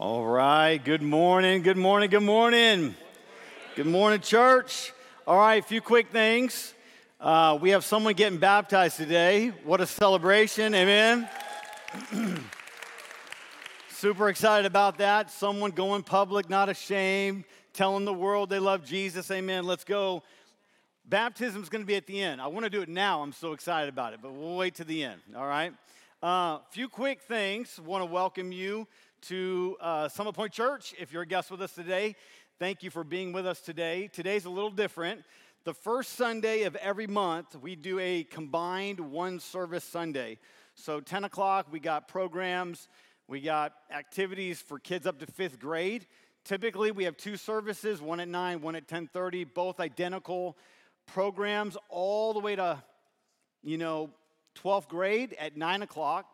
All right. Good morning. Good morning. Good morning. Good morning, church. All right. A few quick things. Uh, we have someone getting baptized today. What a celebration. Amen. Super excited about that. Someone going public, not ashamed, telling the world they love Jesus. Amen. Let's go. Baptism is going to be at the end. I want to do it now. I'm so excited about it, but we'll wait to the end. All right. A uh, few quick things. Want to welcome you to uh, Summit Point Church. If you're a guest with us today, thank you for being with us today. Today's a little different. The first Sunday of every month, we do a combined one service Sunday. So 10 o'clock, we got programs, we got activities for kids up to fifth grade. Typically, we have two services, one at 9, one at 10:30, both identical programs all the way to, you know, 12th grade at 9 o'clock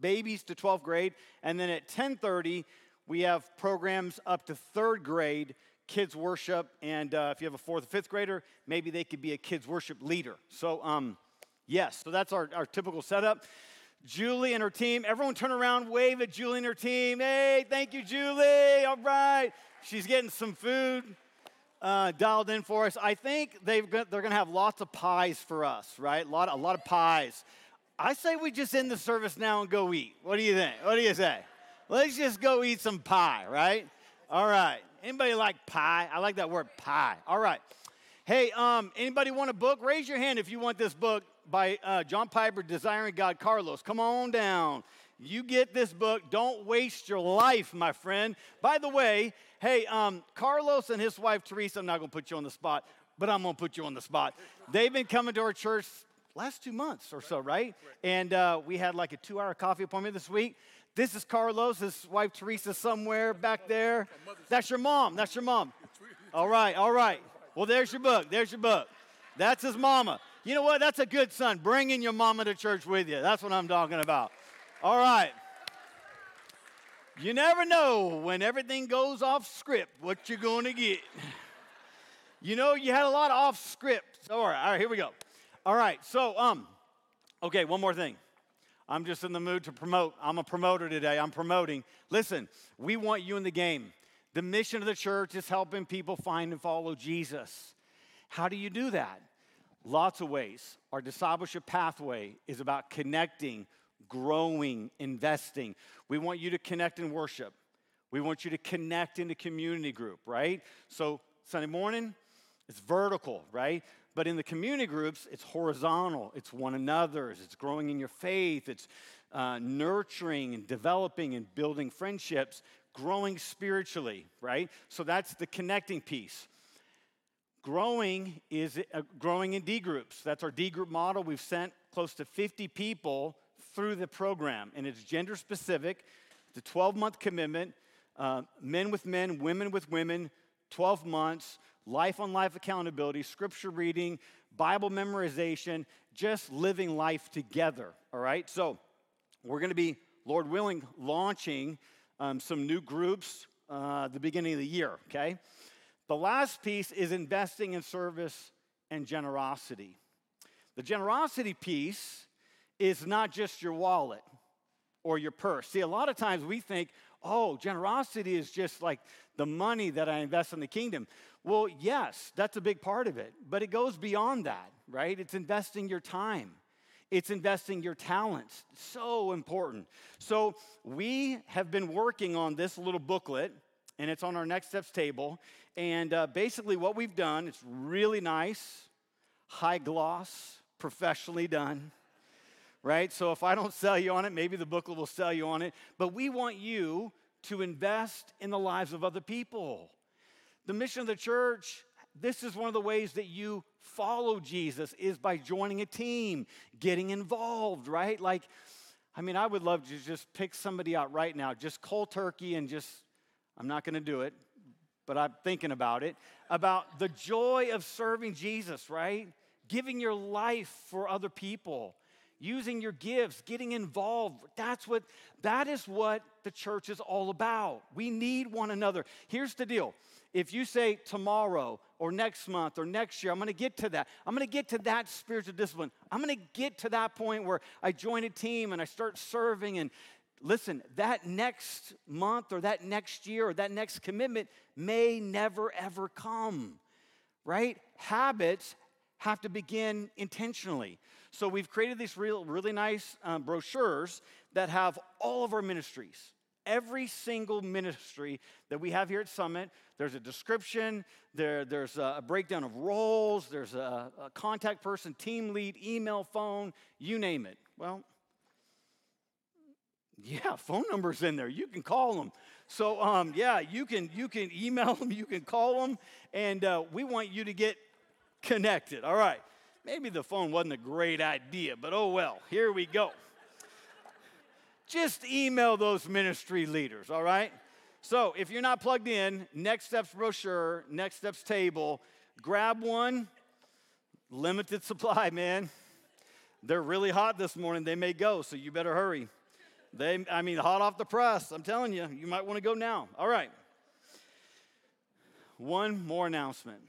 babies to 12th grade, and then at 10:30 we have programs up to third grade, kids worship, and uh, if you have a fourth or fifth grader, maybe they could be a kids worship leader. So, um, yes, so that's our, our typical setup. Julie and her team, everyone turn around, wave at Julie and her team. Hey, thank you, Julie. All right. She's getting some food uh, dialed in for us. I think they've got, they're going to have lots of pies for us, right? A lot, a lot of pies. I say we just end the service now and go eat. What do you think? What do you say? Let's just go eat some pie, right? All right. Anybody like pie? I like that word pie. All right. Hey, um, anybody want a book? Raise your hand if you want this book by uh, John Piper, Desiring God, Carlos. Come on down. You get this book. Don't waste your life, my friend. By the way, hey, um, Carlos and his wife Teresa, I'm not going to put you on the spot, but I'm going to put you on the spot. They've been coming to our church last two months or so, right? And uh, we had like a two hour coffee appointment this week. This is Carlos, his wife Teresa, somewhere back there. That's your mom. That's your mom. All right, all right. Well, there's your book. There's your book. That's his mama. You know what? That's a good son. Bringing your mama to church with you. That's what I'm talking about. All right. You never know when everything goes off script what you're going to get. You know, you had a lot of off script. All right, all right, here we go. All right, so um, okay, one more thing. I'm just in the mood to promote. I'm a promoter today. I'm promoting. Listen, we want you in the game. The mission of the church is helping people find and follow Jesus. How do you do that? Lots of ways. Our discipleship pathway is about connecting, growing, investing. We want you to connect in worship. We want you to connect in the community group, right? So, Sunday morning, it's vertical, right? But in the community groups, it's horizontal, it's one another's, it's growing in your faith, it's uh, nurturing and developing and building friendships, growing spiritually, right? So that's the connecting piece. Growing is uh, growing in D groups. That's our D group model. We've sent close to 50 people through the program, and it's gender specific. A 12 month commitment, uh, men with men, women with women, 12 months life on life accountability, scripture reading, Bible memorization, just living life together. All right? So, we're going to be, Lord willing, launching um, some new groups uh, the beginning of the year, okay? The last piece is investing in service and generosity. The generosity piece is not just your wallet or your purse. See, a lot of times we think, oh, generosity is just like the money that I invest in the kingdom. Well, yes, that's a big part of it, but it goes beyond that, right? It's investing your time. It's investing your talents. So important. So, we have been working on this little booklet, and it's on our next steps table. And uh, basically, what we've done, it's really nice, high gloss, professionally done, right? So, if I don't sell you on it, maybe the booklet will sell you on it. But we want you to invest in the lives of other people. The mission of the church, this is one of the ways that you follow Jesus is by joining a team, getting involved, right? Like, I mean, I would love to just pick somebody out right now, just cold turkey and just, I'm not going to do it, but I'm thinking about it, about the joy of serving Jesus, right? Giving your life for other people using your gifts, getting involved. That's what that is what the church is all about. We need one another. Here's the deal if you say tomorrow or next month or next year, I'm going to get to that. I'm going to get to that spiritual discipline. I'm going to get to that point where I join a team and I start serving and listen, that next month or that next year or that next commitment may never ever come, right? Habits have to begin intentionally. So we've created these real, really nice um, brochures that have all of our ministries. Every single ministry that we have here at Summit, there's a description, there, there's a breakdown of roles, there's a, a contact person, team lead, email, phone, you name it. Well, yeah, phone numbers in there. You can call them. So, um, yeah, you can you can email them, you can call them, and uh, we want you to get connected. All right. Maybe the phone wasn't a great idea, but oh well. Here we go. Just email those ministry leaders. All right. So, if you're not plugged in, Next Steps brochure, Next Steps table, grab one. Limited supply, man. They're really hot this morning. They may go, so you better hurry. They, I mean, hot off the press. I'm telling you, you might want to go now. All right. One more announcement.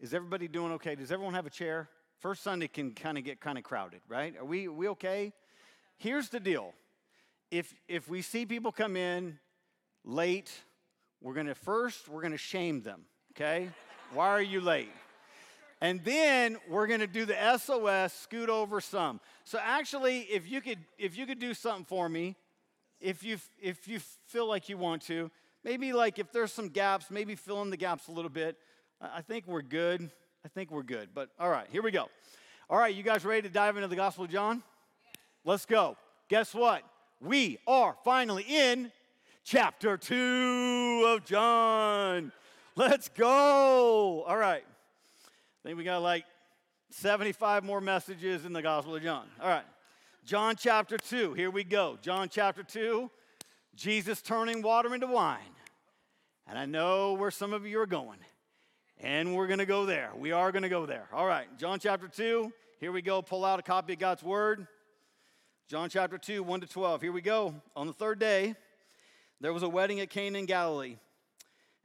Is everybody doing okay? Does everyone have a chair? First Sunday can kind of get kind of crowded, right? Are we, are we okay? Here's the deal. If, if we see people come in late, we're to first, we're to shame them, okay? Why are you late? And then we're to do the SOS, scoot over some. So actually, if you could, if you could do something for me, if you, if you feel like you want to, maybe like if there's some gaps, maybe fill in the gaps a little bit. I think we're good. I think we're good. But all right, here we go. All right, you guys ready to dive into the Gospel of John? Let's go. Guess what? We are finally in chapter 2 of John. Let's go. All right. I think we got like 75 more messages in the Gospel of John. All right. John chapter 2. Here we go. John chapter 2. Jesus turning water into wine. And I know where some of you are going. And we're going to go there. We are going to go there. All right. John chapter 2. Here we go. Pull out a copy of God's word. John chapter 2, 1 to 12. Here we go. On the third day, there was a wedding at Cana in Galilee,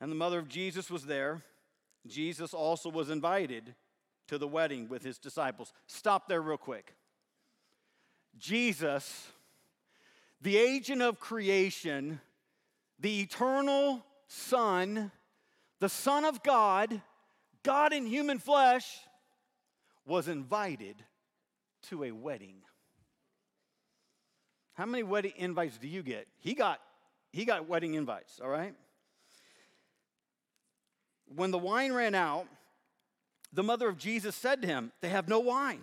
and the mother of Jesus was there. Jesus also was invited to the wedding with his disciples. Stop there, real quick. Jesus, the agent of creation, the eternal Son, the Son of God, God in human flesh, was invited to a wedding. How many wedding invites do you get? He got he got wedding invites, all right? When the wine ran out, the mother of Jesus said to him, They have no wine.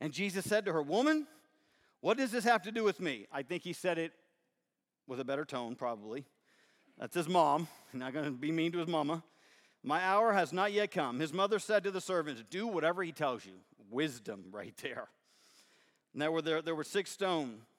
And Jesus said to her, Woman, what does this have to do with me? I think he said it with a better tone, probably. That's his mom. not going to be mean to his mama. My hour has not yet come. His mother said to the servants, Do whatever he tells you. Wisdom right there. And there were, there, there were six stone,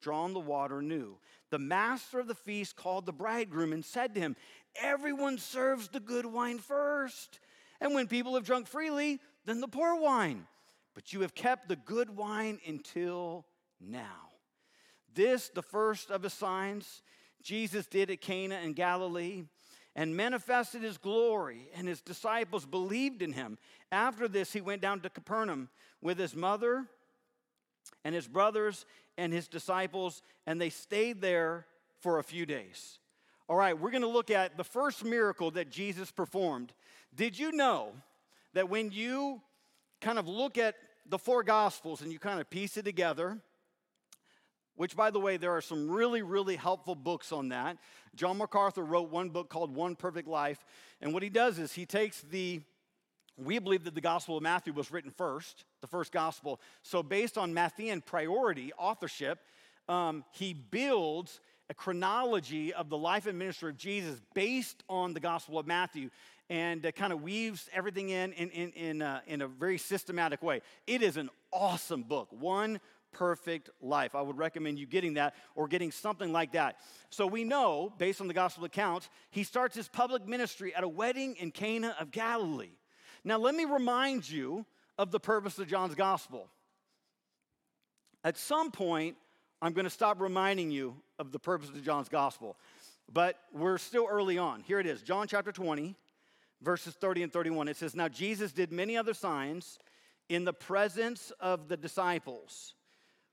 drawn the water knew. The master of the feast called the bridegroom and said to him, Everyone serves the good wine first, and when people have drunk freely, then the poor wine. But you have kept the good wine until now. This, the first of the signs Jesus did at Cana in Galilee and manifested his glory, and his disciples believed in him. After this, he went down to Capernaum with his mother and his brothers and his disciples, and they stayed there for a few days. All right, we're going to look at the first miracle that Jesus performed. Did you know that when you kind of look at the four gospels and you kind of piece it together, which, by the way, there are some really, really helpful books on that. John MacArthur wrote one book called One Perfect Life. And what he does is he takes the, we believe that the Gospel of Matthew was written first, the first gospel. So, based on Matthean priority, authorship, um, he builds a chronology of the life and ministry of Jesus based on the Gospel of Matthew and uh, kind of weaves everything in in, in, in, uh, in a very systematic way. It is an awesome book. One perfect life. I would recommend you getting that or getting something like that. So we know, based on the gospel accounts, he starts his public ministry at a wedding in Cana of Galilee. Now, let me remind you of the purpose of John's gospel. At some point, I'm going to stop reminding you of the purpose of John's gospel, but we're still early on. Here it is John chapter 20, verses 30 and 31. It says, Now Jesus did many other signs in the presence of the disciples,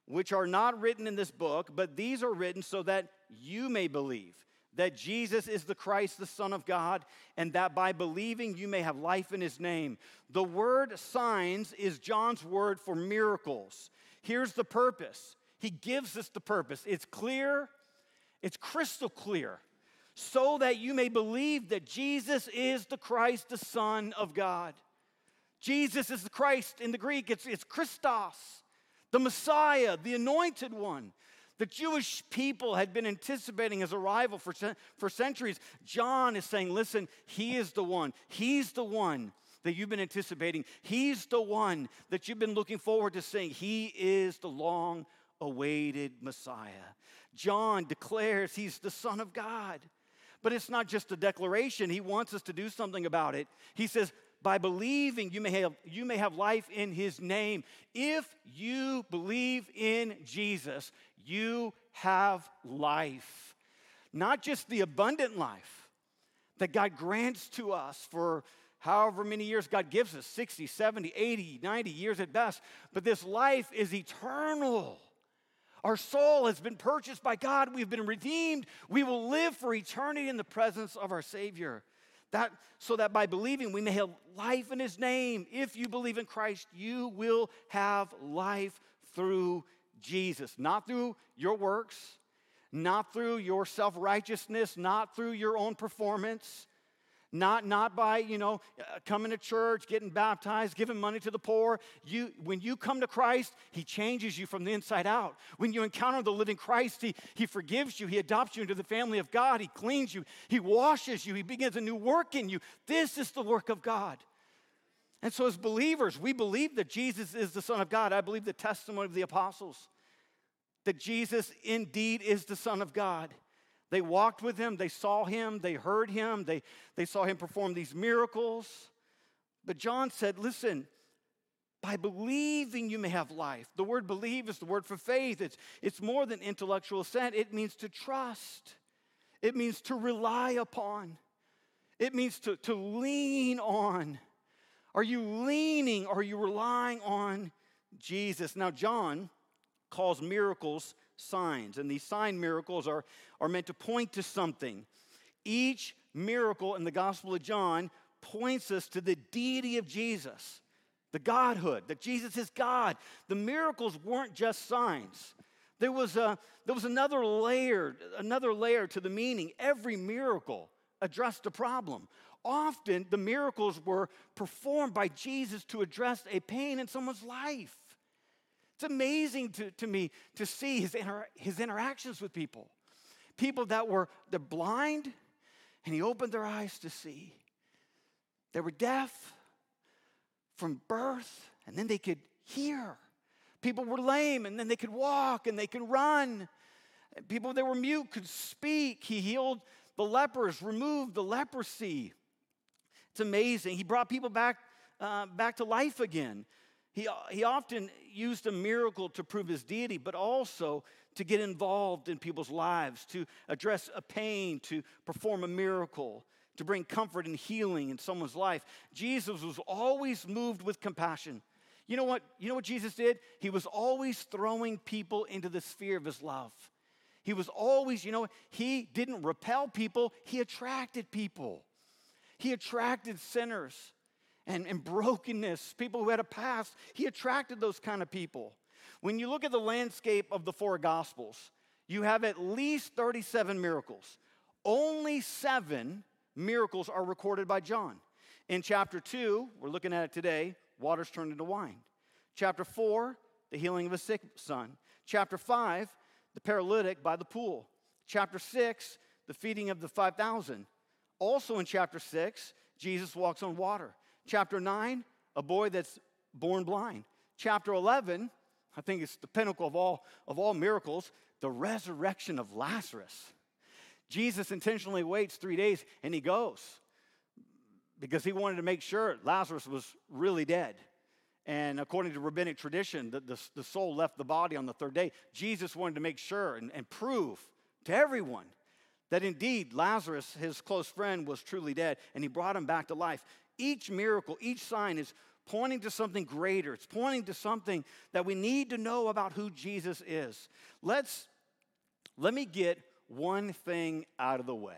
which are not written in this book, but these are written so that you may believe that Jesus is the Christ, the Son of God, and that by believing you may have life in his name. The word signs is John's word for miracles. Here's the purpose He gives us the purpose. It's clear, it's crystal clear, so that you may believe that Jesus is the Christ, the Son of God. Jesus is the Christ in the Greek, it's, it's Christos, the Messiah, the anointed one. The Jewish people had been anticipating his arrival for, for centuries. John is saying, listen, he is the one. He's the one that you've been anticipating. He's the one that you've been looking forward to seeing. He is the long awaited Messiah. John declares he's the Son of God. But it's not just a declaration, he wants us to do something about it. He says, by believing you may have you may have life in his name if you believe in jesus you have life. Not just the abundant life that God grants to us for however many years God gives us 60, 70, 80, 90 years at best, but this life is eternal. Our soul has been purchased by God. We've been redeemed. We will live for eternity in the presence of our Savior. That, so that by believing we may have life in His name. If you believe in Christ, you will have life through Jesus, not through your works, not through your self righteousness, not through your own performance, not, not by, you know, uh, coming to church, getting baptized, giving money to the poor. You, when you come to Christ, He changes you from the inside out. When you encounter the living Christ, He, he forgives you, He adopts you into the family of God, He cleans you, He washes you, He begins a new work in you. This is the work of God. And so, as believers, we believe that Jesus is the Son of God. I believe the testimony of the apostles that Jesus indeed is the Son of God. They walked with him, they saw him, they heard him, they, they saw him perform these miracles. But John said, Listen, by believing you may have life. The word believe is the word for faith. It's, it's more than intellectual assent, it means to trust, it means to rely upon, it means to, to lean on. Are you leaning? Are you relying on Jesus? Now, John calls miracles signs, and these sign miracles are, are meant to point to something. Each miracle in the Gospel of John points us to the deity of Jesus, the Godhood, that Jesus is God. The miracles weren't just signs. There was, a, there was another layer, another layer to the meaning. Every miracle addressed a problem. Often the miracles were performed by Jesus to address a pain in someone's life. It's amazing to, to me to see his, inter, his interactions with people. People that were they're blind, and he opened their eyes to see. They were deaf from birth, and then they could hear. People were lame, and then they could walk and they could run. People that were mute could speak. He healed the lepers, removed the leprosy. It's amazing. He brought people back, uh, back to life again. He, he often used a miracle to prove his deity, but also to get involved in people's lives, to address a pain, to perform a miracle, to bring comfort and healing in someone's life. Jesus was always moved with compassion. You know what? You know what Jesus did? He was always throwing people into the sphere of his love. He was always, you know, he didn't repel people, he attracted people. He attracted sinners and, and brokenness, people who had a past. He attracted those kind of people. When you look at the landscape of the four Gospels, you have at least 37 miracles. Only seven miracles are recorded by John. In chapter 2, we're looking at it today, water's turned into wine. Chapter 4, the healing of a sick son. Chapter 5, the paralytic by the pool. Chapter 6, the feeding of the 5,000. Also in chapter 6, Jesus walks on water. Chapter 9, a boy that's born blind. Chapter 11, I think it's the pinnacle of all, of all miracles, the resurrection of Lazarus. Jesus intentionally waits three days and he goes because he wanted to make sure Lazarus was really dead. And according to rabbinic tradition, the, the, the, soul left the body on the third day. Jesus wanted to make sure and, and prove to everyone that indeed Lazarus, his close friend, was truly dead, and he brought him back to life. Each miracle, each sign is pointing to something greater. It's pointing to something that we need to know about who Jesus is. Let's let me get one thing out of the way.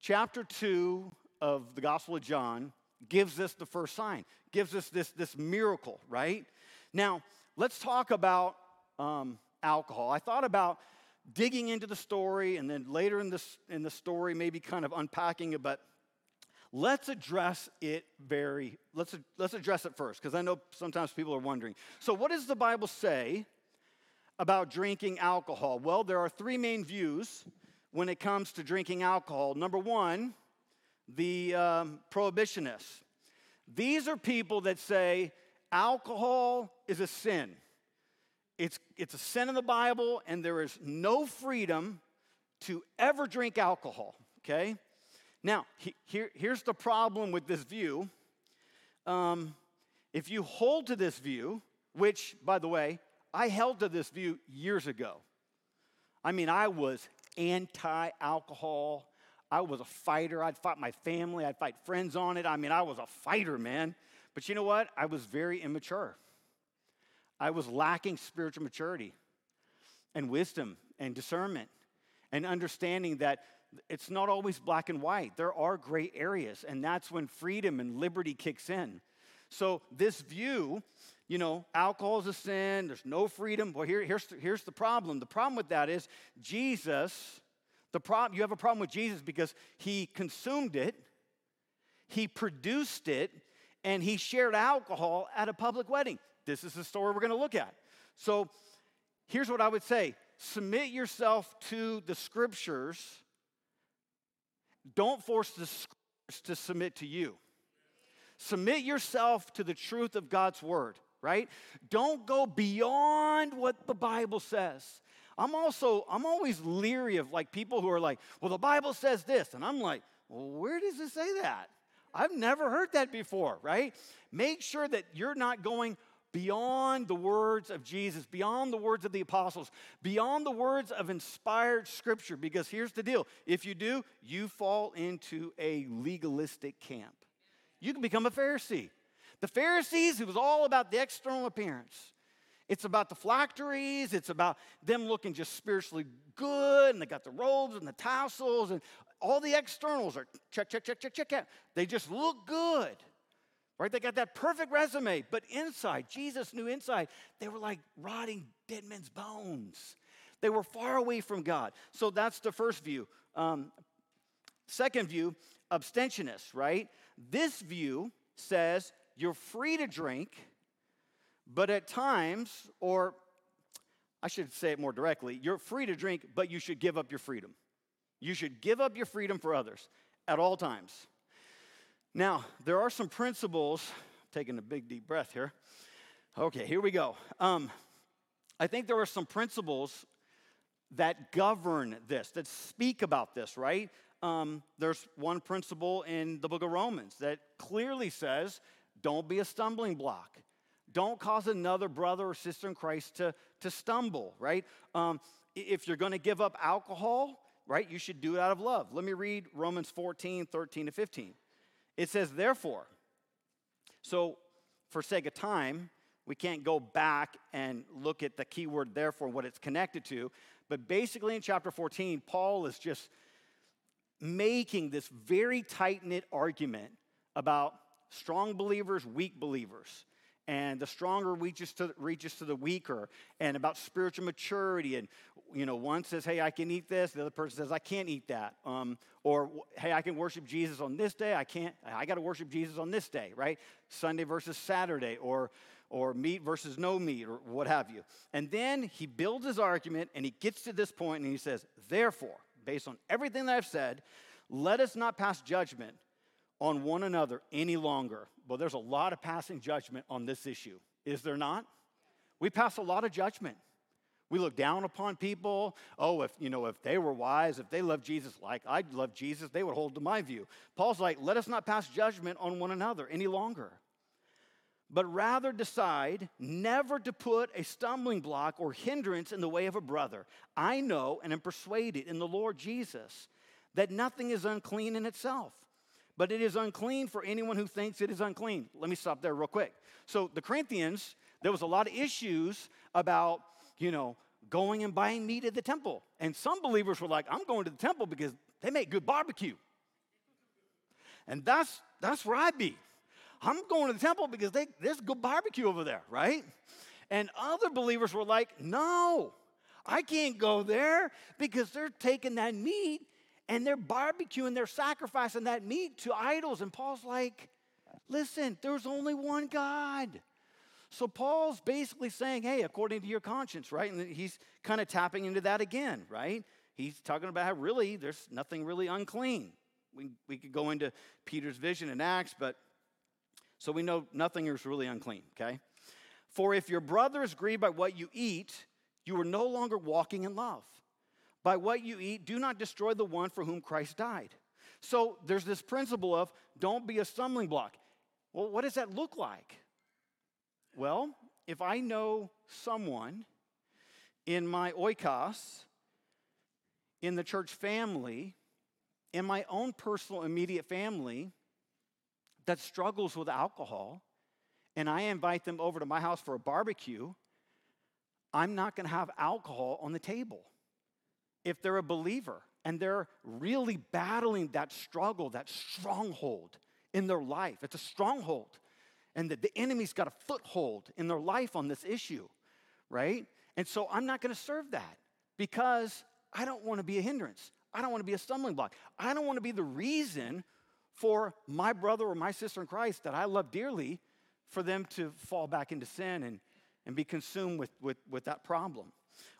Chapter 2 of the Gospel of John gives us the first sign, gives us this, this miracle, right? Now, let's talk about um, alcohol. I thought about digging into the story and then later in, this, in the story, maybe kind of unpacking it, but let's address it very, let's, let's address it first, because I know sometimes people are wondering. So, what does the Bible say about drinking alcohol? Well, there are three main views when it comes to drinking alcohol. Number one, the um, prohibitionists. These are people that say alcohol is a sin. It's, it's a sin in the Bible, and there is no freedom to ever drink alcohol, okay? Now, he, here, here's the problem with this view. Um, if you hold to this view, which, by the way, I held to this view years ago. I mean, I was anti alcohol. I was a fighter. I'd fight my family, I'd fight friends on it. I mean, I was a fighter, man. But you know what? I was very immature. I was lacking spiritual maturity and wisdom and discernment and understanding that it's not always black and white. There are gray areas, and that's when freedom and liberty kicks in. So, this view you know, alcohol is a sin, there's no freedom. Well, here, here's, here's the problem. The problem with that is Jesus, the problem, you have a problem with Jesus because he consumed it, he produced it, and he shared alcohol at a public wedding. This is the story we're going to look at. So here's what I would say submit yourself to the scriptures. Don't force the scriptures to submit to you. Submit yourself to the truth of God's word right? Don't go beyond what the Bible says. I'm also, I'm always leery of like people who are like, well, the Bible says this. And I'm like, well, where does it say that? I've never heard that before, right? Make sure that you're not going beyond the words of Jesus, beyond the words of the apostles, beyond the words of inspired scripture, because here's the deal if you do, you fall into a legalistic camp. You can become a Pharisee. The Pharisees, it was all about the external appearance. It's about the phylacteries, it's about them looking just spiritually good, and they got the robes and the tassels, and all the externals are check, check, check, check, check, check. They just look good. Right? They got that perfect resume, but inside, Jesus knew inside, they were like rotting dead men's bones. They were far away from God. So that's the first view. Um, second view, abstentionists, right? This view says you're free to drink, but at times, or I should say it more directly, you're free to drink, but you should give up your freedom. You should give up your freedom for others at all times. Now, there are some principles, taking a big deep breath here. Okay, here we go. Um, I think there are some principles that govern this, that speak about this, right? Um, there's one principle in the book of Romans that clearly says don't be a stumbling block. Don't cause another brother or sister in Christ to, to stumble, right? Um, if you're going to give up alcohol, right, you should do it out of love. Let me read Romans 14, 13 to 15. It says, therefore, so for sake of time, we can't go back and look at the keyword therefore, what it's connected to. But basically, in chapter 14, Paul is just making this very tight knit argument about strong believers, weak believers. And the stronger reaches to, reaches to the weaker, and about spiritual maturity. And, you know, one says, hey, I can eat this. The other person says, I can't eat that. Um, or, hey, I can worship Jesus on this day. I can't, I got to worship Jesus on this day, right? Sunday versus Saturday, or, or meat versus no meat, or what have you. And then he builds his argument, and he gets to this point, and he says, therefore, based on everything that I've said, let us not pass judgment on one another any longer. Well, there's a lot of passing judgment on this issue, is there not? We pass a lot of judgment. We look down upon people. Oh, if you know, if they were wise, if they loved Jesus like I love Jesus, they would hold to my view. Paul's like, let us not pass judgment on one another any longer, but rather decide never to put a stumbling block or hindrance in the way of a brother. I know and am persuaded in the Lord Jesus that nothing is unclean in itself, but it is unclean for anyone who thinks it is unclean. Let me stop there real quick. So the Corinthians, there was a lot of issues about you know, going and buying meat at the temple. And some believers were like, I'm going to the temple because they make good barbecue. And that's, that's where I'd be. I'm going to the temple because they, there's good barbecue over there, right? And other believers were like, no, I can't go there because they're taking that meat and they're barbecuing, they're sacrificing that meat to idols. And Paul's like, listen, there's only one God. So Paul's basically saying, hey, according to your conscience, right? And he's kind of tapping into that again, right? He's talking about how really there's nothing really unclean. We, we could go into Peter's vision in Acts, but so we know nothing is really unclean, okay? For if your brother is grieved by what you eat, you are no longer walking in love. By what you eat, do not destroy the one for whom Christ died. So there's this principle of don't be a stumbling block. Well, what does that look like? Well, if I know someone in my oikos, in the church family, in my own personal immediate family that struggles with alcohol, and I invite them over to my house for a barbecue, I'm not going to have alcohol on the table. If they're a believer and they're really battling that struggle, that stronghold in their life, it's a stronghold and that the enemy's got a foothold in their life on this issue, right? And so I'm not to serve that because I don't want to be a hindrance. I don't want to be a stumbling block. I don't want to be the reason for my brother or my sister in Christ that I love dearly for them to fall back into sin and, and be consumed with, with, with that problem.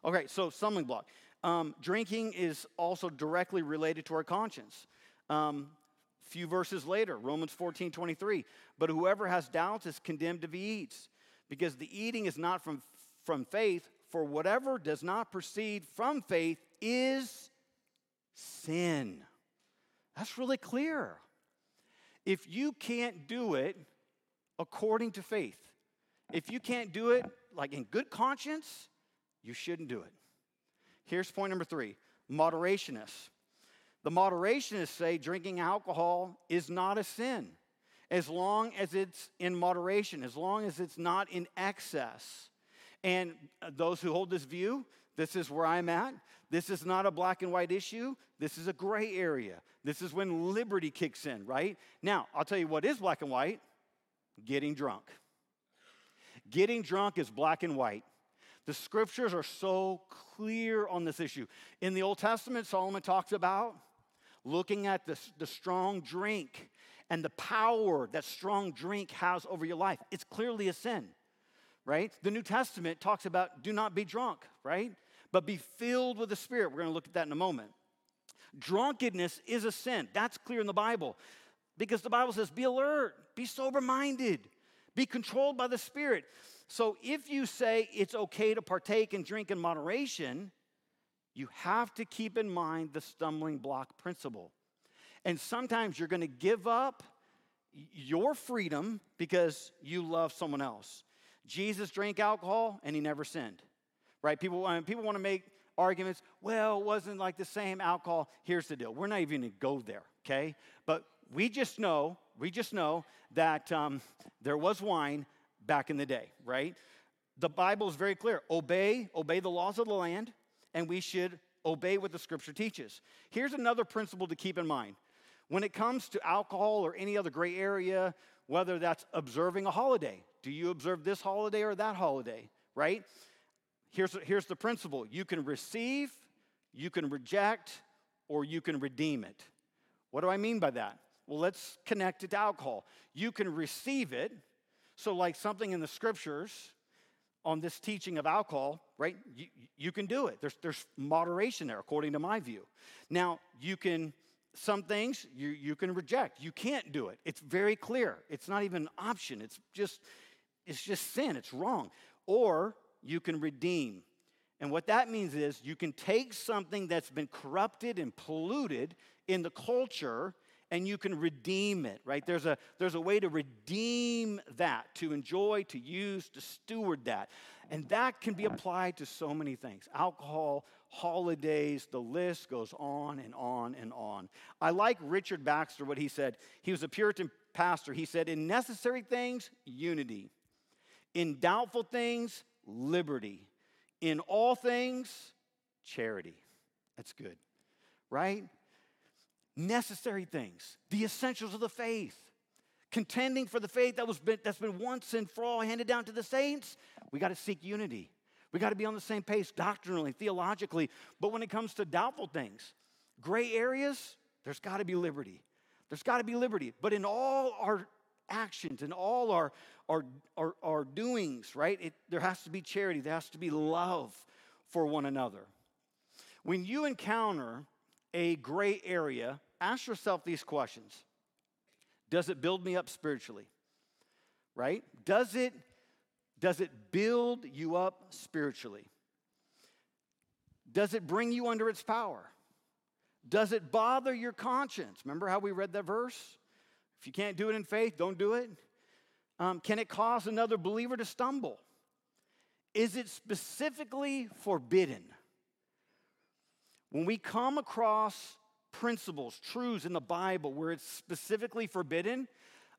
Okay, so stumbling block. Um, drinking is also directly related to our conscience. Um, few verses later, Romans 14 23. But whoever has doubts is condemned if he eats, because the eating is not from, from faith, for whatever does not proceed from faith is sin. That's really clear. If you can't do it according to faith, if you can't do it like in good conscience, you shouldn't do it. Here's point number three moderationists. The moderationists say drinking alcohol is not a sin as long as it's in moderation, as long as it's not in excess. And uh, those who hold this view, this is where I'm at. This is not a black and white issue. This is a gray area. This is when liberty kicks in, right? Now, I'll tell you what is black and white getting drunk. Getting drunk is black and white. The scriptures are so clear on this issue. In the Old Testament, Solomon talks about looking at the, the strong drink and the power that strong drink has over your life. It's clearly a sin, right? The New Testament talks about do not be drunk, right? But be filled with the Spirit. We're going to look at that in a moment. Drunkenness is a sin. That's clear in the Bible because the Bible says be alert, be sober minded, be controlled by the Spirit. So if you say it's okay to partake and drink in moderation, you have to keep in mind the stumbling block principle. And sometimes you're going to give up your freedom because you love someone else. Jesus drank alcohol and he never sinned. Right? People, people want to make arguments, well, it wasn't like the same alcohol. Here's the deal. We're not even going to go there, okay? But we just know, we just know that um, there was wine back in the day, right? The Bible is very clear. Obey, obey the laws of the land and we should obey what the scripture teaches. Here's another principle to keep in mind. When it comes to alcohol or any other gray area, whether that's observing a holiday, do you observe this holiday or that holiday, right? Here's, here's the principle you can receive, you can reject, or you can redeem it. What do I mean by that? Well, let's connect it to alcohol. You can receive it, so like something in the scriptures, on this teaching of alcohol, right? You, you can do it. There's, there's moderation there, according to my view. Now, you can, some things you, you can reject. You can't do it. It's very clear. It's not even an option. It's just, it's just sin. It's wrong. Or you can redeem. And what that means is you can take something that's been corrupted and polluted in the culture and you can redeem it, right? There's a, there's a way to redeem that, to enjoy, to use, to steward that. And that can be applied to so many things alcohol, holidays, the list goes on and on and on. I like Richard Baxter, what he said. He was a Puritan pastor. He said, In necessary things, unity. In doubtful things, liberty. In all things, charity. That's good, right? Necessary things, the essentials of the faith. Contending for the faith that was been, that's been once and for all handed down to the saints, we got to seek unity. We got to be on the same pace doctrinally, theologically. But when it comes to doubtful things, gray areas, there's got to be liberty. There's got to be liberty. But in all our actions and all our, our, our, our doings, right, it, there has to be charity, there has to be love for one another. When you encounter a gray area, ask yourself these questions Does it build me up spiritually? Right? Does it, does it build you up spiritually? Does it bring you under its power? Does it bother your conscience? Remember how we read that verse? If you can't do it in faith, don't do it. Um, can it cause another believer to stumble? Is it specifically forbidden? When we come across principles, truths in the Bible where it's specifically forbidden,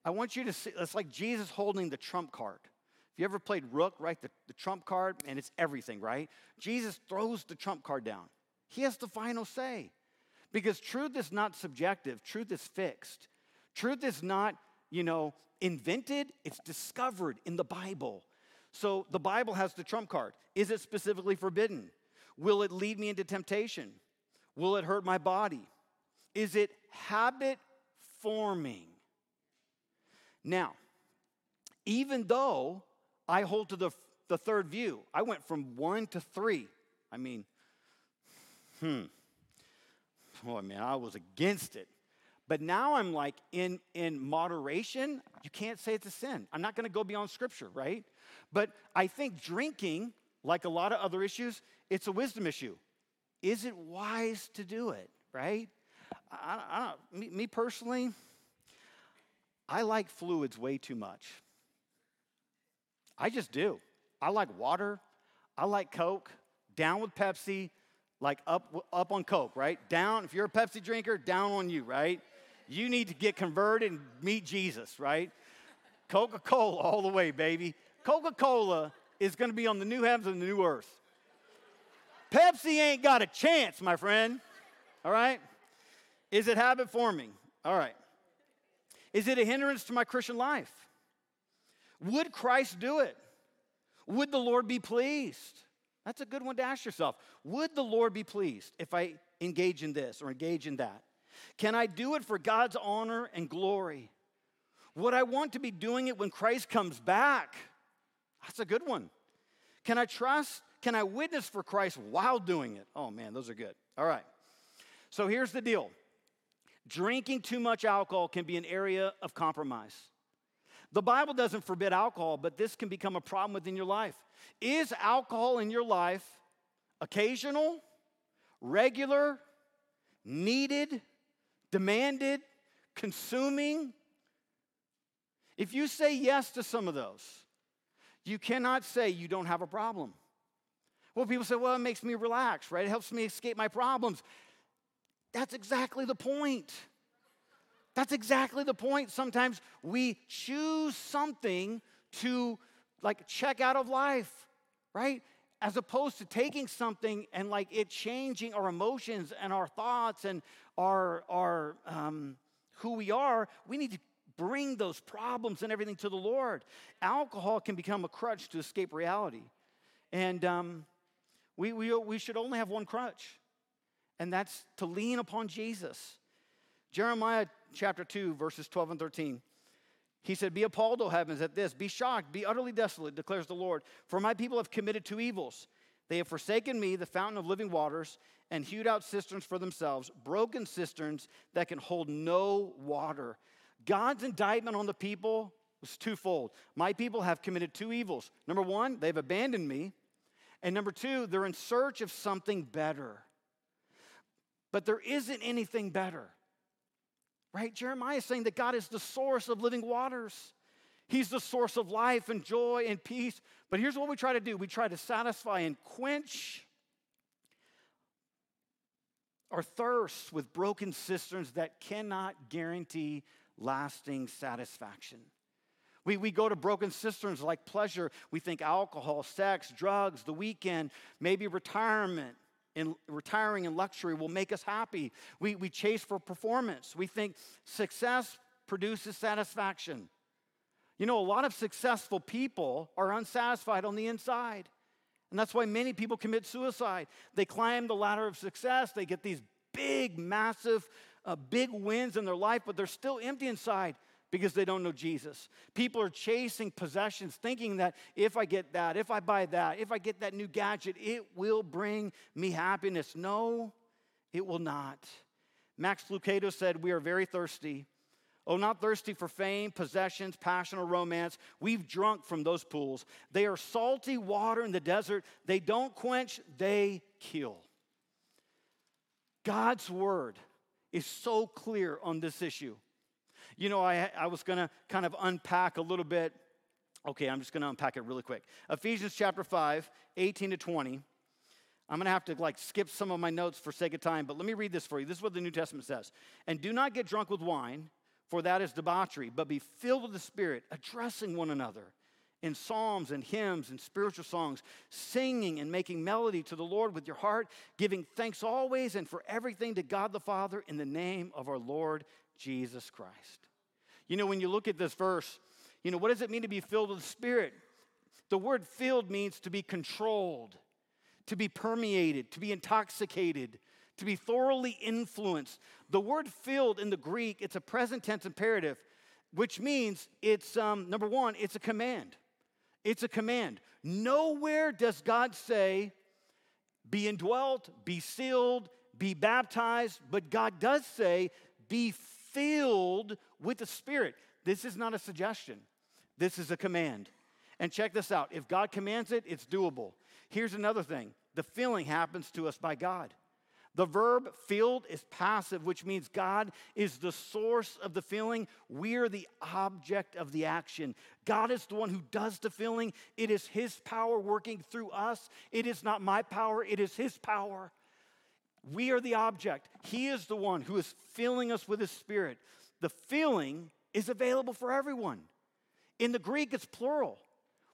I want you to see it's like Jesus holding the trump card. If you ever played Rook, right, the, the trump card, and it's everything, right? Jesus throws the trump card down. He has the final say. Because truth is not subjective, truth is fixed. Truth is not, you know, invented, it's discovered in the Bible. So the Bible has the trump card. Is it specifically forbidden? Will it lead me into temptation? Will it hurt my body? Is it habit forming? Now, even though I hold to the, the third view, I went from one to three. I mean, hmm. Boy, man, I was against it. But now I'm like, in, in moderation, you can't say it's a sin. I'm not going to go beyond scripture, right? But I think drinking, like a lot of other issues, it's a wisdom issue is it wise to do it, right? I, I me, me personally, I like fluids way too much. I just do. I like water. I like Coke. Down with Pepsi, like up, up on Coke, right? Down, if you're a Pepsi drinker, down on you, right? You need to get converted and meet Jesus, right? Coca Cola all the way, baby. Coca Cola is going to be on the new heavens and the new earth. Pepsi ain't got a chance, my friend. All right? Is it habit forming? All right. Is it a hindrance to my Christian life? Would Christ do it? Would the Lord be pleased? That's a good one to ask yourself. Would the Lord be pleased if I engage in this or engage in that? Can I do it for God's honor and glory? Would I want to be doing it when Christ comes back? That's a good one. Can I trust can I witness for Christ while doing it? Oh man, those are good. All right. So here's the deal drinking too much alcohol can be an area of compromise. The Bible doesn't forbid alcohol, but this can become a problem within your life. Is alcohol in your life occasional, regular, needed, demanded, consuming? If you say yes to some of those, you cannot say you don't have a problem. Well, people say, well, it makes me relax, right? It helps me escape my problems. That's exactly the point. That's exactly the point. Sometimes we choose something to like check out of life, right? As opposed to taking something and like it changing our emotions and our thoughts and our, our um, who we are, we need to bring those problems and everything to the Lord. Alcohol can become a crutch to escape reality. And um, we, we, we should only have one crutch, and that's to lean upon Jesus. Jeremiah chapter 2, verses 12 and 13. He said, Be appalled, O heavens, at this. Be shocked, be utterly desolate, declares the Lord. For my people have committed two evils. They have forsaken me, the fountain of living waters, and hewed out cisterns for themselves, broken cisterns that can hold no water. God's indictment on the people was twofold. My people have committed two evils. Number one, they've abandoned me, And number two, they're in search of something better. But there isn't anything better. Right? Jeremiah is saying that God is the source of living waters. He's the source of life and joy and peace. But here's what we try to do we try to satisfy and quench our thirst with broken cisterns that cannot guarantee lasting satisfaction. We, we go to broken cisterns like pleasure. We think alcohol, sex, drugs, the weekend, maybe retirement. In retiring in luxury will make us happy. We, we chase for performance. We think success produces satisfaction. You know, a lot of successful people are unsatisfied on the inside. And that's why many people commit suicide. They climb the ladder of success, they get these big, massive, uh, big wins in their life, but they're still empty inside because they don't know Jesus. People are chasing possessions, thinking that if I get that, if I buy that, if I get that new gadget, it will bring me happiness. No, it will not. Max Lucado said, We are very thirsty. Oh, not thirsty for fame, possessions, passion, or romance. We've drunk from those pools. They are salty water in the desert. They don't quench, they kill. God's word is so clear on this issue. You know, I, I was going to kind of unpack a little bit. Okay, I'm just going to unpack it really quick. Ephesians chapter 5, 18 to 20. I'm going to have to like skip some of my notes for sake of time, but let me read this for you. This is what the New Testament says. And do not get drunk with wine, for that is debauchery, but be filled with the Spirit, addressing one another in psalms and hymns and spiritual songs, singing and making melody to the Lord with your heart, giving thanks always and for everything to God the Father in the name of our Lord Jesus Christ. You know, when you look at this verse, you know, what does it mean to be filled with the Spirit? The word filled means to be controlled, to be permeated, to be intoxicated, to be thoroughly influenced. The word filled in the Greek, it's a present tense imperative, which means it's, um, number one, it's a command. It's a command. Nowhere does God say, be indwelt, be sealed, be baptized, but God does say, be filled with the Spirit. This is not a suggestion, this is a command. And check this out if God commands it, it's doable. Here's another thing the filling happens to us by God. The verb filled is passive, which means God is the source of the filling. We're the object of the action. God is the one who does the filling. It is His power working through us. It is not my power, it is His power. We are the object. He is the one who is filling us with His Spirit. The filling is available for everyone. In the Greek, it's plural,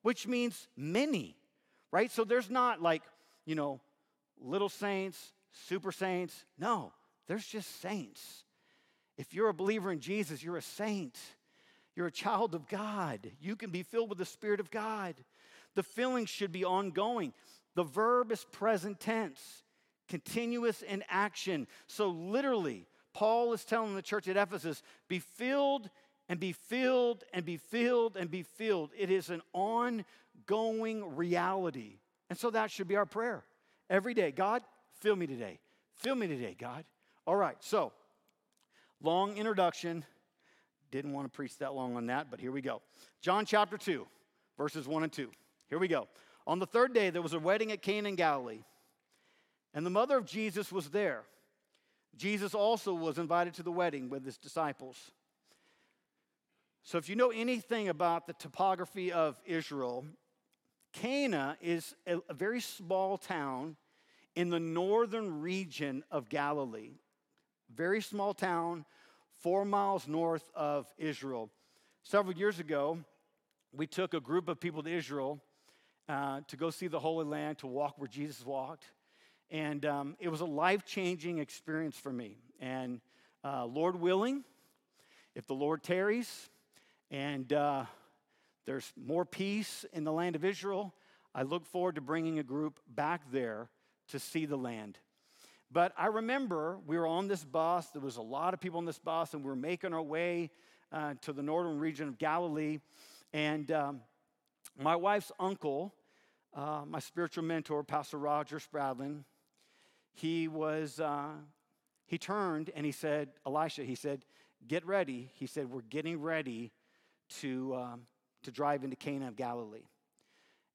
which means many, right? So there's not like, you know, little saints, super saints. No, there's just saints. If you're a believer in Jesus, you're a saint. You're a child of God. You can be filled with the Spirit of God. The filling should be ongoing. The verb is present tense continuous in action. So, literally, Paul is telling the church at Ephesus be filled and be filled and be filled and be filled. It is an ongoing reality. And so that should be our prayer every day. God, fill me today. Fill me today, God. All right, so long introduction. Didn't want to preach that long on that, but here we go. John chapter 2, verses 1 and 2. Here we go. On the third day, there was a wedding at Cana in Galilee and the mother of Jesus was there. Jesus also was invited to the wedding with his disciples. So, if you know anything about the topography of Israel, Cana is a, very small town in the northern region of Galilee. Very small town, four miles north of Israel. Several years ago, we took a group of people to Israel uh, to go see the Holy Land, to walk where Jesus walked. And um, it was a life changing experience for me. And uh, Lord willing, if the Lord tarries and uh, there's more peace in the land of Israel, I look forward to bringing a group back there to see the land. But I remember we were on this bus, there was a lot of people on this bus, and we were making our way uh, to the northern region of Galilee. And um, my wife's uncle, uh, my spiritual mentor, Pastor Roger Spradlin, he was, uh, he turned and he said, Elisha, he said, get ready. He said, we're getting ready to, um, to drive into Cana of Galilee.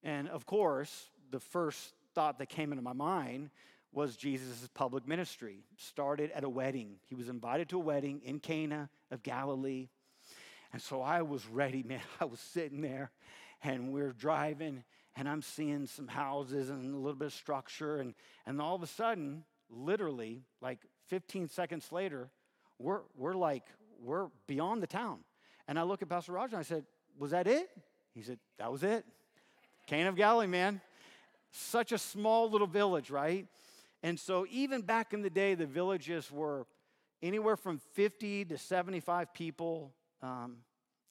And of course, the first thought that came into my mind was Jesus' public ministry. Started at a wedding. He was invited to a wedding in Cana of Galilee. And so I was ready, man. I was sitting there and we we're driving and I'm seeing some houses and a little bit of structure. And, and all of a sudden, literally, like 15 seconds later, we're, we're like, we're beyond the town. And I look at Pastor Roger and I said, Was that it? He said, That was it. Cana of Galilee, man. Such a small little village, right? And so, even back in the day, the villages were anywhere from 50 to 75 people um,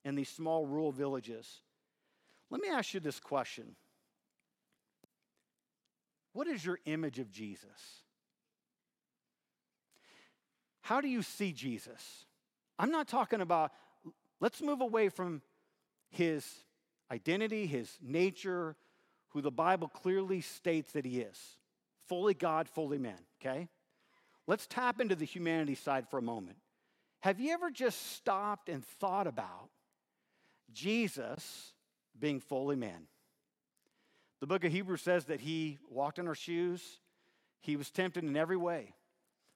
in these small rural villages. Let me ask you this question What is your image of Jesus? How do you see Jesus? I'm not talking about, let's move away from his identity, his nature, who the Bible clearly states that he is fully God, fully man, okay? Let's tap into the humanity side for a moment. Have you ever just stopped and thought about Jesus being fully man? The book of Hebrews says that he walked in our shoes, he was tempted in every way.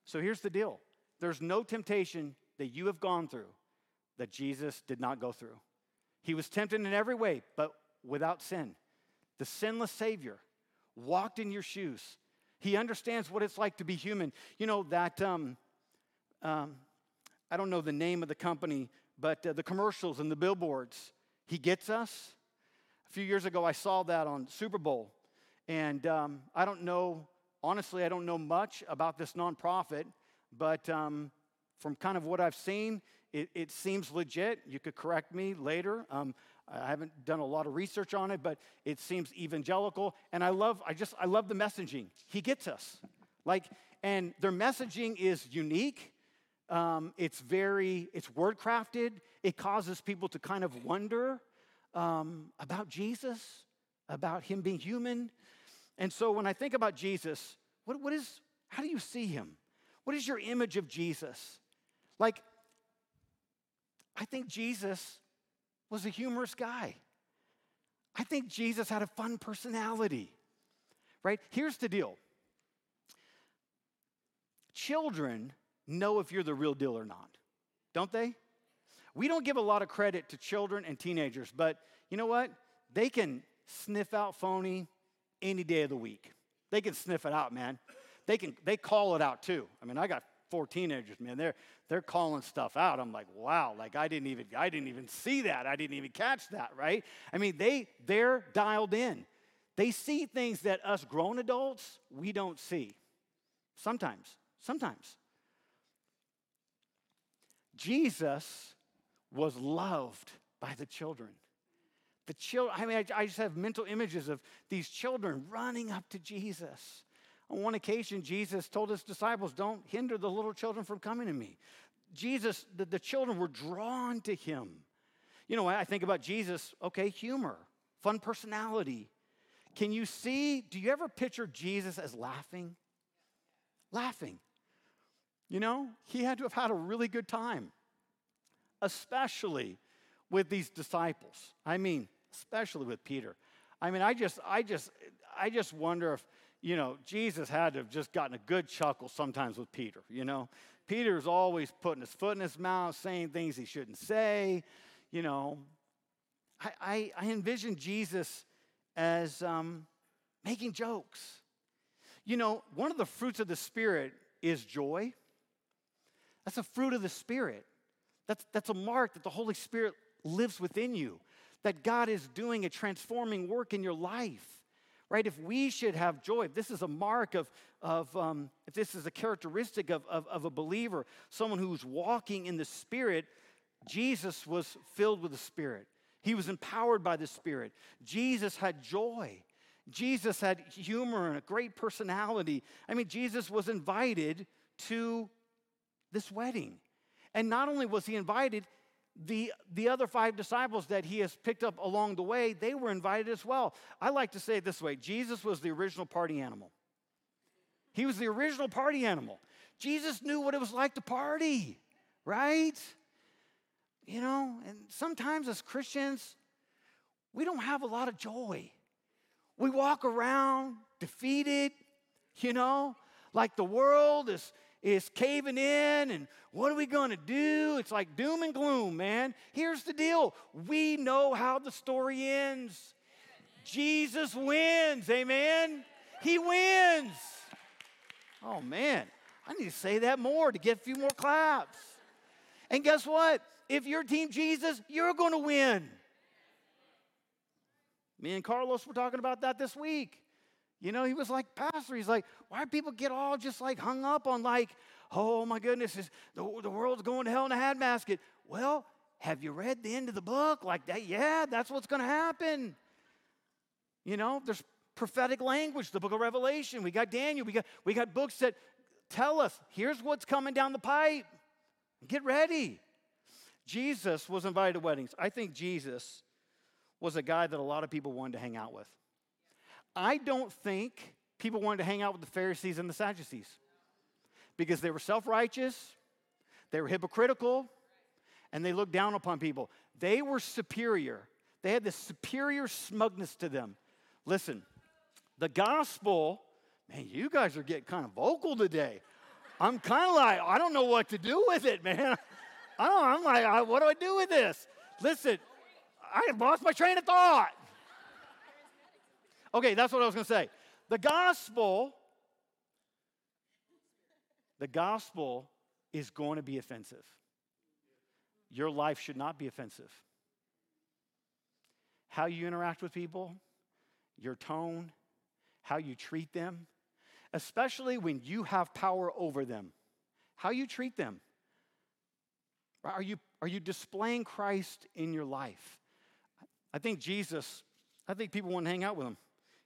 So here's the deal there's no temptation that you have gone through that Jesus did not go through. He was tempted in every way, but without sin. The sinless Savior walked in your shoes. He understands what it's like to be human. You know, that, um, um, I don't know the name of the company, but uh, the commercials and the billboards, He gets us. A few years ago, I saw that on Super Bowl. And um, I don't know, honestly, I don't know much about this nonprofit, but um, from kind of what I've seen, it, it, seems legit. You could correct me later. Um, I haven't done a lot of research on it, but it seems evangelical. And I love, I just, I love the messaging. He gets us. Like, and their messaging is unique. Um, it's very, it's word crafted. It causes people to kind of wonder um, about Jesus, about him being human. And so when I think about Jesus, what, what is, how do you see him? What is your image of Jesus? Like, I think Jesus was a humorous guy. I think Jesus had a fun personality, right? Here's the deal children know if you're the real deal or not, don't they? We don't give a lot of credit to children and teenagers, but you know what? They can sniff out phony any day of the week. They can sniff it out, man. They can they call it out too. I mean, I got four teenagers, man. They're they're calling stuff out. I'm like, wow, like I didn't even I didn't even see that. I didn't even catch that, right? I mean, they they're dialed in. They see things that us grown adults we don't see. Sometimes. Sometimes. Jesus was loved by the children. The children, I mean, I, I just have mental images of these children running up to Jesus on one occasion, Jesus told his disciples, Don't hinder the little children from coming to me. Jesus, the, the children were drawn to him. You know, I think about Jesus, okay, humor, fun personality. Can you see, do you ever picture Jesus as laughing? Laughing. You know, he had to have had a really good time, especially with these disciples. I mean, especially with Peter. I mean, I just, I just, I just wonder if you know, Jesus had to have just gotten a good chuckle sometimes with Peter, you know. Peter's always putting his foot in his mouth, saying things he shouldn't say, you know. I, I, I envision Jesus as um, making jokes. You know, one of the fruits of the Spirit is joy. That's a fruit of the Spirit. That's, that's a mark that the Holy Spirit lives within you, that God is doing a transforming work in your life right? If we should have joy, if this is a mark of, of um, if this is a characteristic of, of, of a believer, someone who's walking in the Spirit, Jesus was filled with the Spirit. He was empowered by the Spirit. Jesus had joy. Jesus had humor and a great personality. I mean, Jesus was invited to this wedding. And not only was he invited, the, the other five disciples that he has picked up along the way, they were invited as well. I like to say it this way Jesus was the original party animal. He was the original party animal. Jesus knew what it was like to party, right? You know, and sometimes as Christians, we don't have a lot of joy. We walk around defeated, you know, like the world is, is caving in and what are we going to do? It's like doom and gloom, man. Here's the deal we know how the story ends. Jesus wins, amen? He wins. Oh, man, I need to say that more to get a few more claps. And guess what? If you're Team Jesus, you're going to win. Me and Carlos were talking about that this week. You know, he was like, Pastor, he's like, why do people get all just like hung up on like, oh my goodness, the, the world's going to hell in a handbasket? Well, have you read the end of the book? Like that, yeah, that's what's going to happen. You know, there's prophetic language, the book of Revelation. We got Daniel. We got, we got books that tell us here's what's coming down the pipe. Get ready. Jesus was invited to weddings. I think Jesus was a guy that a lot of people wanted to hang out with. I don't think people wanted to hang out with the Pharisees and the Sadducees because they were self righteous, they were hypocritical, and they looked down upon people. They were superior, they had this superior smugness to them. Listen, the gospel, man, you guys are getting kind of vocal today. I'm kind of like, I don't know what to do with it, man. I don't, I'm like, what do I do with this? Listen, I lost my train of thought. Okay, that's what I was going to say. The gospel, the gospel is going to be offensive. Your life should not be offensive. How you interact with people, your tone, how you treat them, especially when you have power over them, how you treat them. Are you, are you displaying Christ in your life? I think Jesus, I think people want to hang out with him.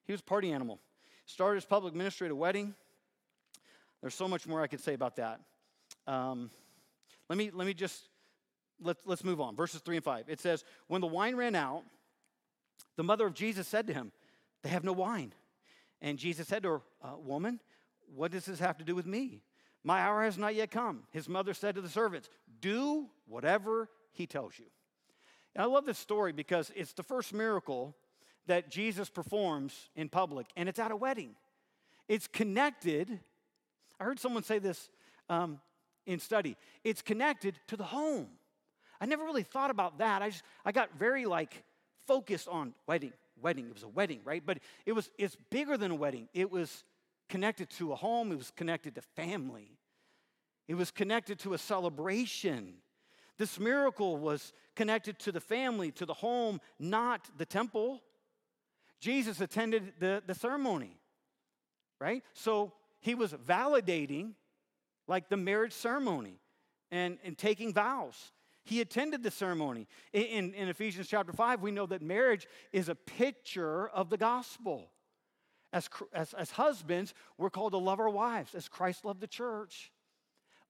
He was a party animal. Started his public ministry at a wedding. There's so much more I could say about that. Um, let me let me just let's let's move on. Verses three and five. It says, when the wine ran out, the mother of Jesus said to him, "They have no wine." And Jesus said to her, uh, "Woman, what does this have to do with me? My hour has not yet come." His mother said to the servants, "Do whatever he tells you." And I love this story because it's the first miracle that Jesus performs in public, and it's at a wedding. It's connected. I heard someone say this um, in study. It's connected to the home. I never really thought about that. I just I got very like focused on wedding, wedding. It was a wedding, right? But it was it's bigger than a wedding. It was connected to a home. It was connected to family. It was connected to a celebration. This miracle was connected to the family, to the home, not the temple. Jesus attended the, the ceremony, right? So he was validating like the marriage ceremony and, and taking vows. He attended the ceremony. In, in, Ephesians chapter 5, we know that marriage is a picture of the gospel. As, as, as husbands, we're called to love our wives as Christ loved the church.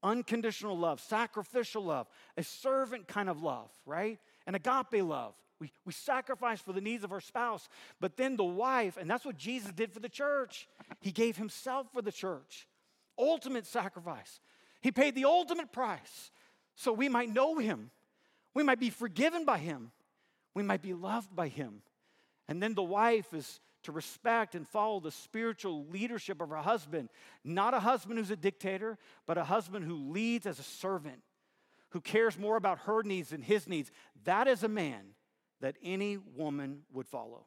Unconditional love, sacrificial love, a servant kind of love, right? An agape love. We, we sacrifice for the needs of our spouse. But then the wife, and that's what Jesus did for the church, he gave himself for the church. Ultimate sacrifice. He paid the ultimate price so we might know him, we might be forgiven by him, we might be loved by him. And then the wife is to respect and follow the spiritual leadership of her husband, not a husband who's a dictator, but a husband who leads as a servant, who cares more about her needs than his needs. That is a man that any woman would follow.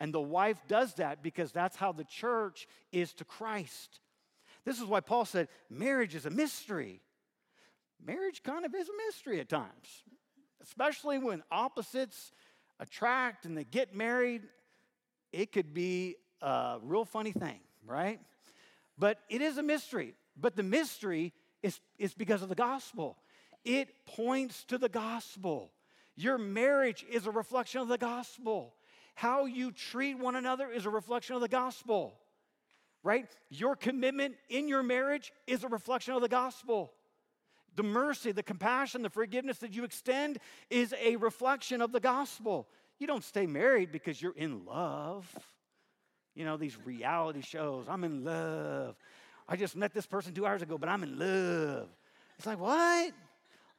And the wife does that because that's how the church is to Christ. This is why Paul said marriage is a mystery. Marriage kind of is a mystery at times, especially when opposites attract and they get married. It could be a real funny thing, right? But it is a mystery. But the mystery is, is because of the gospel. It points to the gospel. Your marriage is a reflection of the gospel. How you treat one another is a reflection of the gospel, right? Your commitment in your marriage is a reflection of the gospel. The mercy, the compassion, the forgiveness that you extend is a reflection of the gospel. You don't stay married because you're in love. You know, these reality shows, I'm in love. I just met this person two hours ago, but I'm in love. It's like, what?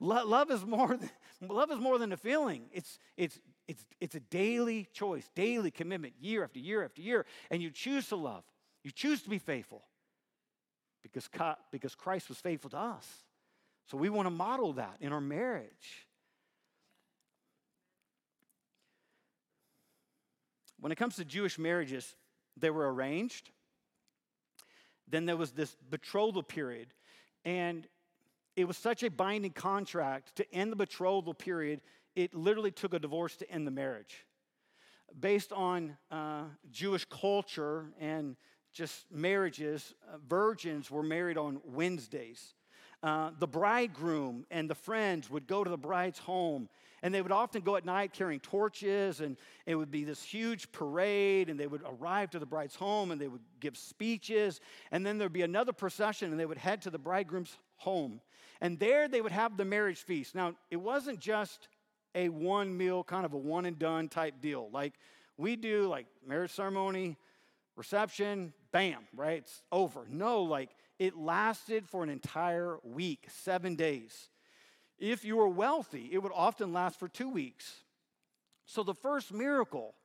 Love is more than, love is more than a feeling. It's, it's it's, it's a daily choice, daily commitment, year after year after year. And you choose to love, you choose to be faithful because, because Christ was faithful to us. So we want to model that in our marriage. When it comes to Jewish marriages, they were arranged. Then there was this betrothal period. And it was such a binding contract to end the betrothal period, it literally took a divorce to end the marriage. Based on uh, Jewish culture and just marriages, uh, virgins were married on Wednesdays. Uh, the bridegroom and the friends would go to the bride's home, and they would often go at night carrying torches, and it would be this huge parade, and they would arrive to the bride's home and they would give speeches, and then there'd be another procession, and they would head to the bridegroom's home. And there they would have the marriage feast. Now, it wasn't just a one meal, kind of a one and done type deal. Like we do, like marriage ceremony, reception, bam, right? It's over. No, like it lasted for an entire week, seven days. If you were wealthy, it would often last for two weeks. So the first miracle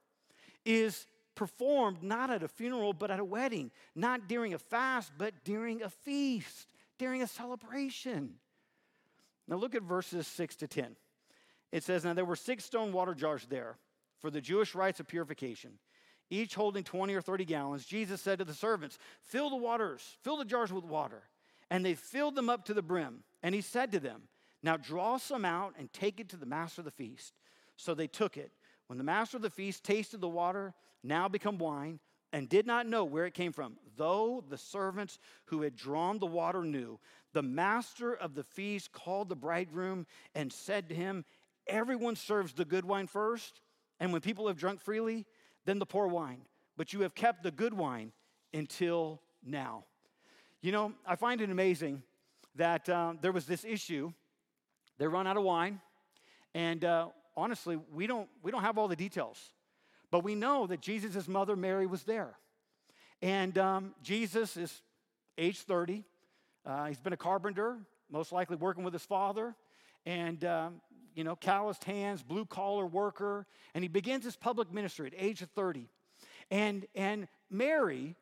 is performed not at a funeral, but at a wedding, not during a fast, but during a feast, during a celebration. Now look at verses 6 to 10. It says, Now there were six stone water jars there for the Jewish rites of purification each holding 20 or 30 gallons, Jesus said to the servants, Fill the waters, fill the jars with water. And they filled them up to the brim. And he said to them, Now draw some out and take it to the master of the feast. So they took it. When the master of the feast tasted the water, now become wine, and did not know where it came from, though the servants who had drawn the water knew, the master of the feast called the bridegroom and said to him, Everyone serves the good wine first, and when people have drunk freely, then the poor wine, but you have kept the good wine until now. You know, I find it amazing that uh, there was this issue. They run out of wine, and uh, honestly, we don't, we don't have all the details. But we know that Jesus' mother, Mary, was there. And um, Jesus is age 30. Uh, he's been a carpenter, most likely working with his father. And um, you know, calloused hands, blue collar worker, and he begins his public ministry at age of 30. And, and Mary,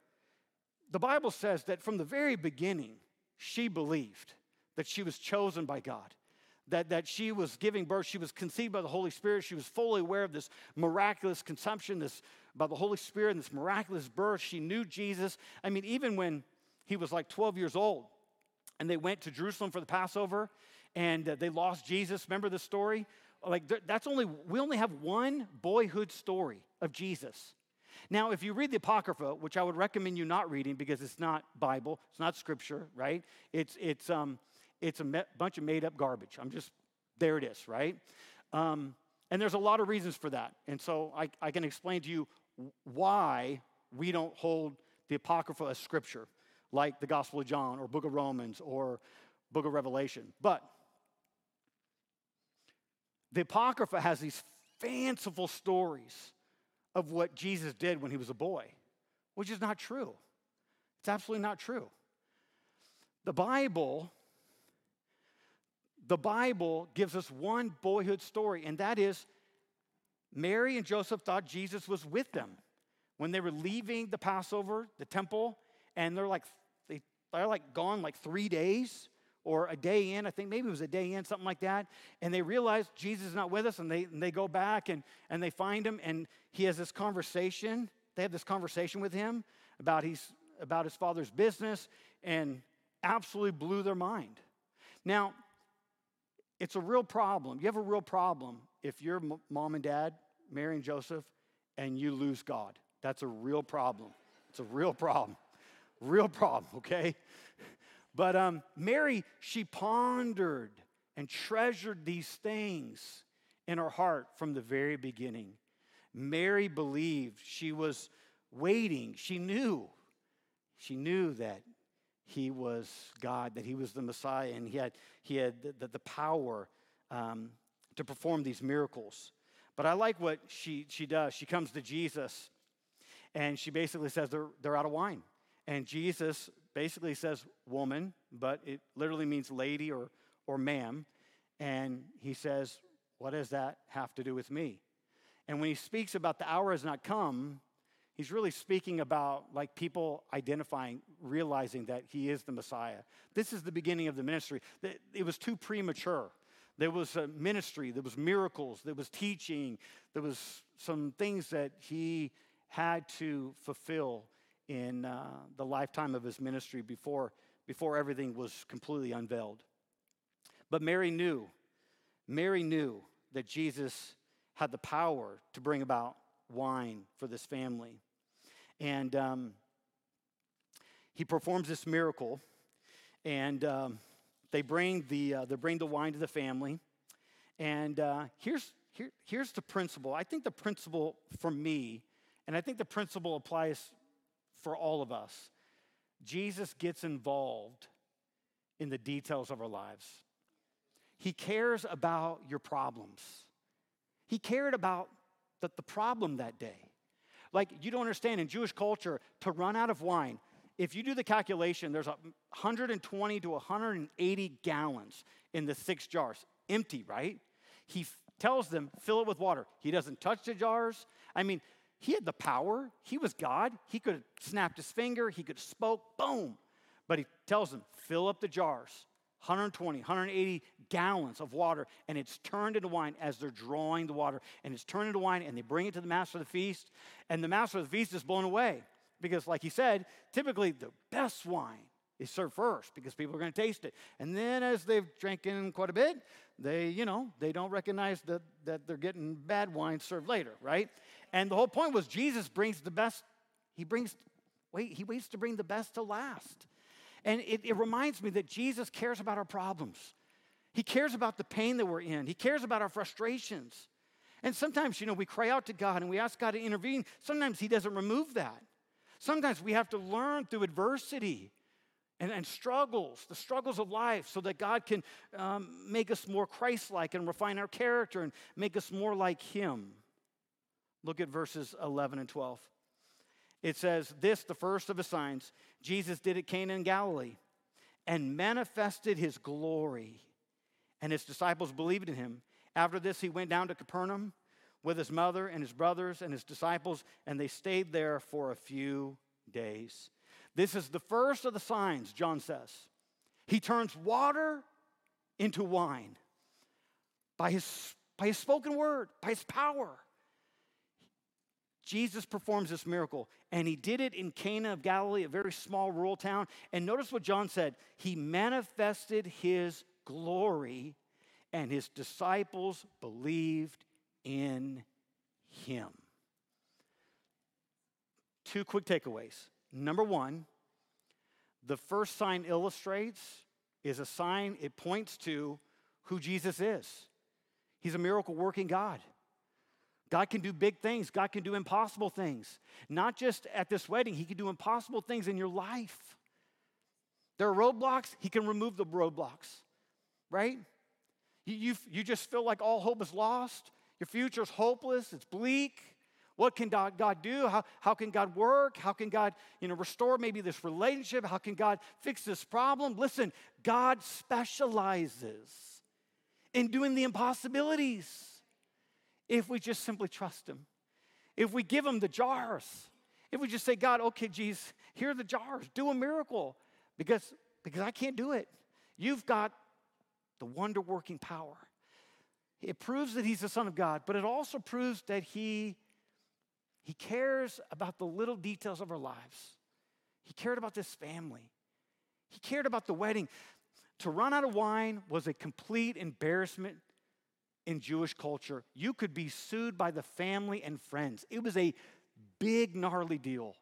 the Bible says that from the very beginning, she believed that she was chosen by God, that, that she was giving birth, she was conceived by the Holy Spirit, she was fully aware of this miraculous consumption, this by the Holy Spirit and this miraculous birth. She knew Jesus. I mean, even when he was like 12 years old and they went to Jerusalem for the Passover, and uh, they lost Jesus. Remember the story? Like, that's only, we only have one boyhood story of Jesus. Now, if you read the Apocrypha, which I would recommend you not reading because it's not Bible, it's not scripture, right? It's, it's, um, it's a me- bunch of made up garbage. I'm just, there it is, right? Um, and there's a lot of reasons for that. And so I, I can explain to you why we don't hold the Apocrypha as scripture, like the Gospel of John or Book of Romans or Book of Revelation. But the Apocrypha has these fanciful stories of what Jesus did when he was a boy, which is not true. It's absolutely not true. The Bible, the Bible gives us one boyhood story, and that is Mary and Joseph thought Jesus was with them when they were leaving the Passover, the temple, and they're like, they, they're like gone like three days or a day in, I think maybe it was a day in, something like that, and they realize Jesus is not with us, and they, and they go back and, and they find him, and he has this conversation. They have this conversation with him about, he's, about his father's business, and absolutely blew their mind. Now, it's a real problem. You have a real problem if you're mom and dad, Mary and Joseph, and you lose God. That's a real problem. It's a real problem. Real problem, okay? But um, Mary, she pondered and treasured these things in her heart from the very beginning. Mary believed she was waiting. She knew. She knew that he was God, that he was the Messiah, and he had, he had the, the, power um, to perform these miracles. But I like what she, she does. She comes to Jesus and she basically says they're, they're out of wine. And Jesus basically says woman, but it literally means lady or, or ma'am. And he says, What does that have to do with me? And when he speaks about the hour has not come, he's really speaking about like people identifying, realizing that he is the Messiah. This is the beginning of the ministry. It was too premature. There was a ministry, there was miracles, there was teaching, there was some things that he had to fulfill in uh, the lifetime of his ministry before, before everything was completely unveiled. But Mary knew, Mary knew that Jesus had the power to bring about wine for this family. And um, he performs this miracle, and um, they bring the uh, they bring the wine to the family. And uh, here's here, here's the principle. I think the principle for me, and I think the principle applies for all of us. Jesus gets involved in the details of our lives. He cares about your problems. He cared about the, the problem that day. Like, you don't understand, in Jewish culture, to run out of wine, if you do the calculation, there's 120 to 180 gallons in the six jars, empty, right? He f- tells them, fill it with water. He doesn't touch the jars. I mean, he had the power. He was God. He could have snapped his finger. He could have spoke, boom. But he tells them, fill up the jars. 120, 180 gallons of water, and it's turned into wine as they're drawing the water. And it's turned into wine, and they bring it to the master of the feast. And the master of the feast is blown away because, like he said, typically the best wine is served first because people are going to taste it. And then as they've drank in quite a bit, they, you know, they don't recognize that, that they're getting bad wine served later, right? And the whole point was Jesus brings the best, he brings, wait, he waits to bring the best to last. And it, it reminds me that Jesus cares about our problems. He cares about the pain that we're in. He cares about our frustrations. And sometimes, you know, we cry out to God and we ask God to intervene. Sometimes He doesn't remove that. Sometimes we have to learn through adversity and, and struggles, the struggles of life, so that God can um, make us more Christ like and refine our character and make us more like Him. Look at verses 11 and 12. It says, This, the first of the signs, Jesus did at Cana in Galilee and manifested his glory, and his disciples believed in him. After this, he went down to Capernaum with his mother and his brothers and his disciples, and they stayed there for a few days. This is the first of the signs, John says. He turns water into wine by his, by his spoken word, by his power. Jesus performs this miracle, and he did it in Cana of Galilee, a very small rural town. And notice what John said He manifested his glory, and his disciples believed in him. Two quick takeaways. Number one, the first sign illustrates is a sign, it points to who Jesus is. He's a miracle working God. God can do big things, God can do impossible things. Not just at this wedding, He can do impossible things in your life. There are roadblocks, He can remove the roadblocks, right? You, you, you just feel like all hope is lost, your future is hopeless, it's bleak. What can God, God do? How, how can God work? How can God you know, restore maybe this relationship? How can God fix this problem? Listen, God specializes in doing the impossibilities if we just simply trust Him. If we give Him the jars, if we just say, God, okay, Jesus, here are the jars, do a miracle because, because I can't do it. You've got the wonder working power. It proves that He's the Son of God, but it also proves that He he cares about the little details of our lives. He cared about this family. He cared about the wedding. To run out of wine was a complete embarrassment in Jewish culture. You could be sued by the family and friends. It was a big, gnarly deal.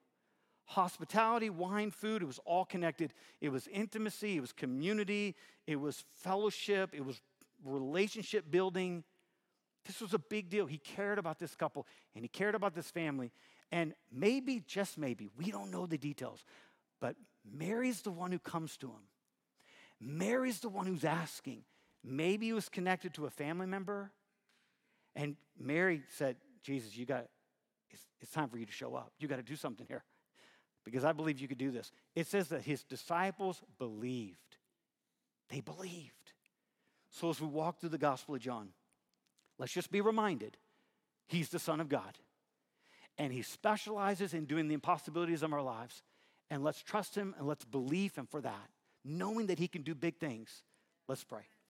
Hospitality, wine, food, it was all connected. It was intimacy, it was community, it was fellowship, it was relationship building. This was a big deal. He cared about this couple and he cared about this family. And maybe, just maybe, we don't know the details, but Mary's the one who comes to him. Mary's the one who's asking. Maybe it was connected to a family member. And Mary said, Jesus, you got, it's, it's time for you to show up. You got to do something here because I believe you could do this. It says that his disciples believed. They believed. So as we walk through the Gospel of John, Let's just be reminded He's the Son of God. And He specializes in doing the impossibilities of our lives. And let's trust Him and let's believe Him for that, knowing that He can do big things. Let's pray.